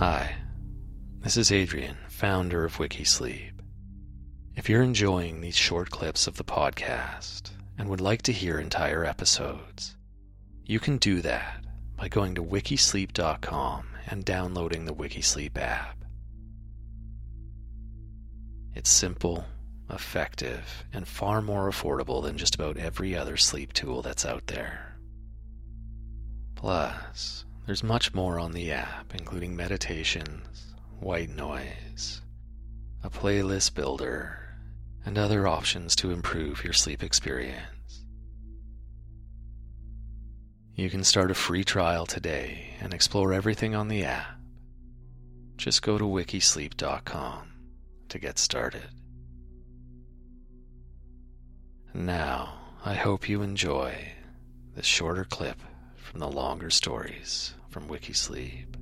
Hi, this is Adrian, founder of Wikisleep. If you're enjoying these short clips of the podcast and would like to hear entire episodes, you can do that by going to wikisleep.com and downloading the Wikisleep app. It's simple, effective, and far more affordable than just about every other sleep tool that's out there. Plus, there's much more on the app, including meditations, white noise, a playlist builder, and other options to improve your sleep experience. You can start a free trial today and explore everything on the app. Just go to wikisleep.com to get started. Now, I hope you enjoy this shorter clip from the longer stories from Wikisleep.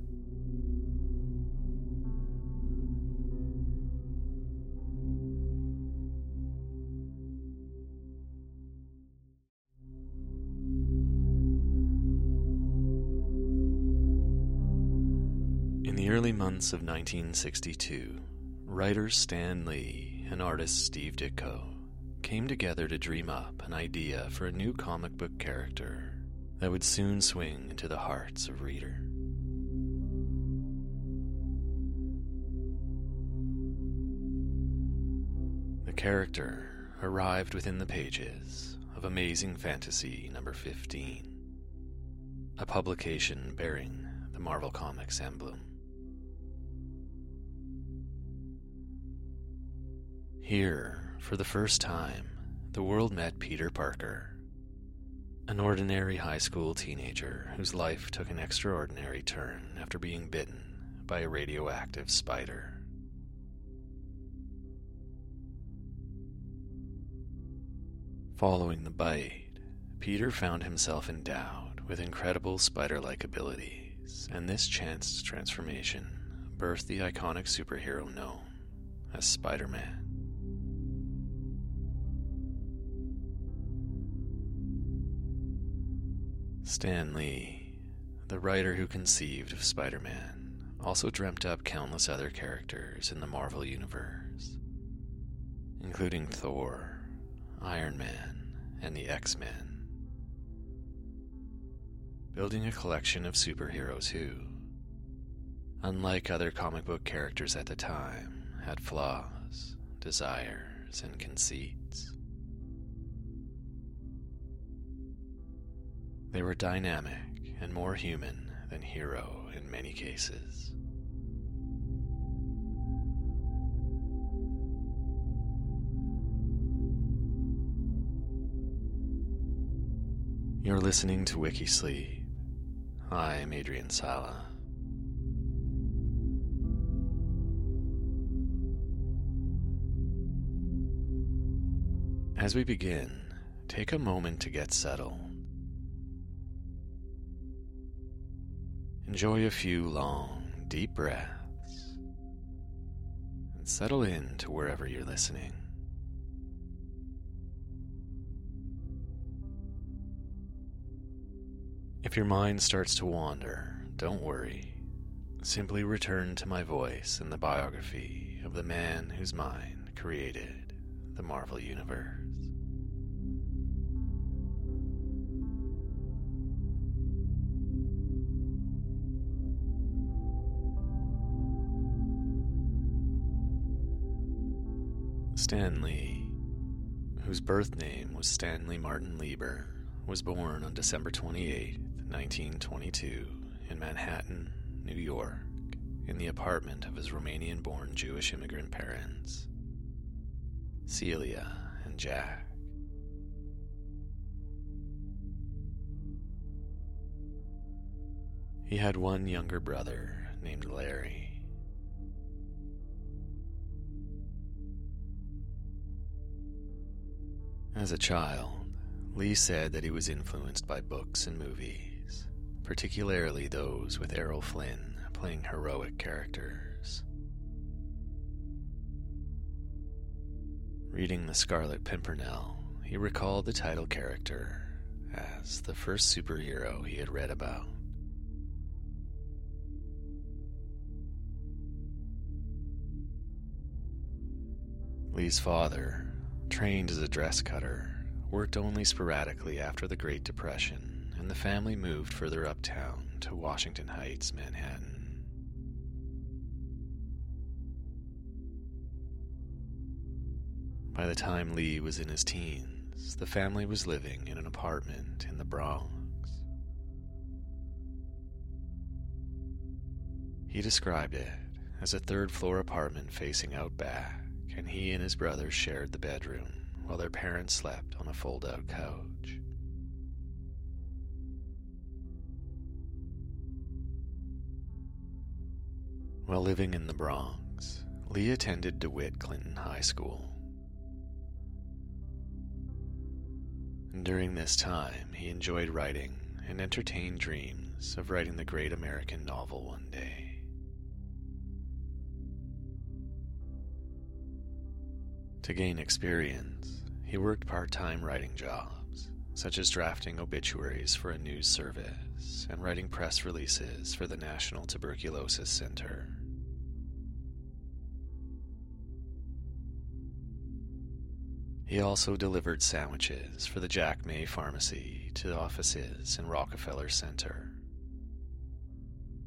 In the early months of 1962, writer Stan Lee and artist Steve Ditko came together to dream up an idea for a new comic book character that would soon swing into the hearts of readers. The character arrived within the pages of Amazing Fantasy number 15, a publication bearing the Marvel Comics emblem. Here, for the first time, the world met Peter Parker, an ordinary high school teenager whose life took an extraordinary turn after being bitten by a radioactive spider. Following the bite, Peter found himself endowed with incredible spider like abilities, and this chance transformation birthed the iconic superhero known as Spider Man. Stan Lee, the writer who conceived of Spider Man, also dreamt up countless other characters in the Marvel Universe, including Thor, Iron Man, and the X Men, building a collection of superheroes who, unlike other comic book characters at the time, had flaws, desires, and conceits. They were dynamic and more human than hero in many cases. You're listening to Wikisleep. I'm Adrian Sala. As we begin, take a moment to get settled. Enjoy a few long, deep breaths and settle in to wherever you're listening. If your mind starts to wander, don't worry. Simply return to my voice and the biography of the man whose mind created the Marvel Universe. Stan Lee, whose birth name was Stanley Martin Lieber, was born on December 28, 1922, in Manhattan, New York, in the apartment of his Romanian born Jewish immigrant parents, Celia and Jack. He had one younger brother named Larry. As a child, Lee said that he was influenced by books and movies, particularly those with Errol Flynn playing heroic characters. Reading The Scarlet Pimpernel, he recalled the title character as the first superhero he had read about. Lee's father trained as a dress cutter, worked only sporadically after the Great Depression, and the family moved further uptown to Washington Heights, Manhattan. By the time Lee was in his teens, the family was living in an apartment in the Bronx. He described it as a third floor apartment facing out back, and he and his brothers shared the bedroom while their parents slept on a fold out couch. While living in the Bronx, Lee attended DeWitt Clinton High School. during this time, he enjoyed writing and entertained dreams of writing the great American novel one day. To gain experience, he worked part time writing jobs, such as drafting obituaries for a news service and writing press releases for the National Tuberculosis Center. He also delivered sandwiches for the Jack May Pharmacy to offices in Rockefeller Center.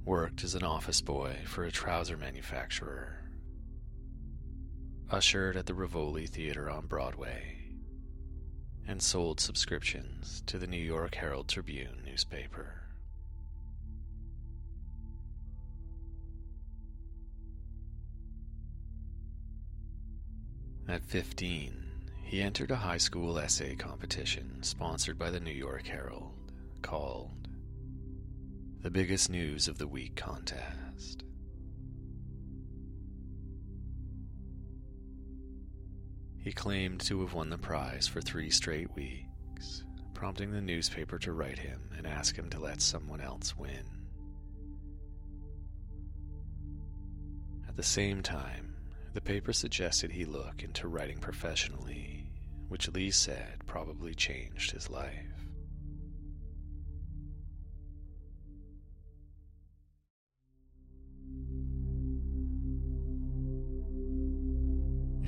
Worked as an office boy for a trouser manufacturer. Ushered at the Rivoli Theater on Broadway. And sold subscriptions to the New York Herald Tribune newspaper. At 15, he entered a high school essay competition sponsored by the New York Herald called the Biggest News of the Week Contest. He claimed to have won the prize for three straight weeks, prompting the newspaper to write him and ask him to let someone else win. At the same time, the paper suggested he look into writing professionally which Lee said probably changed his life.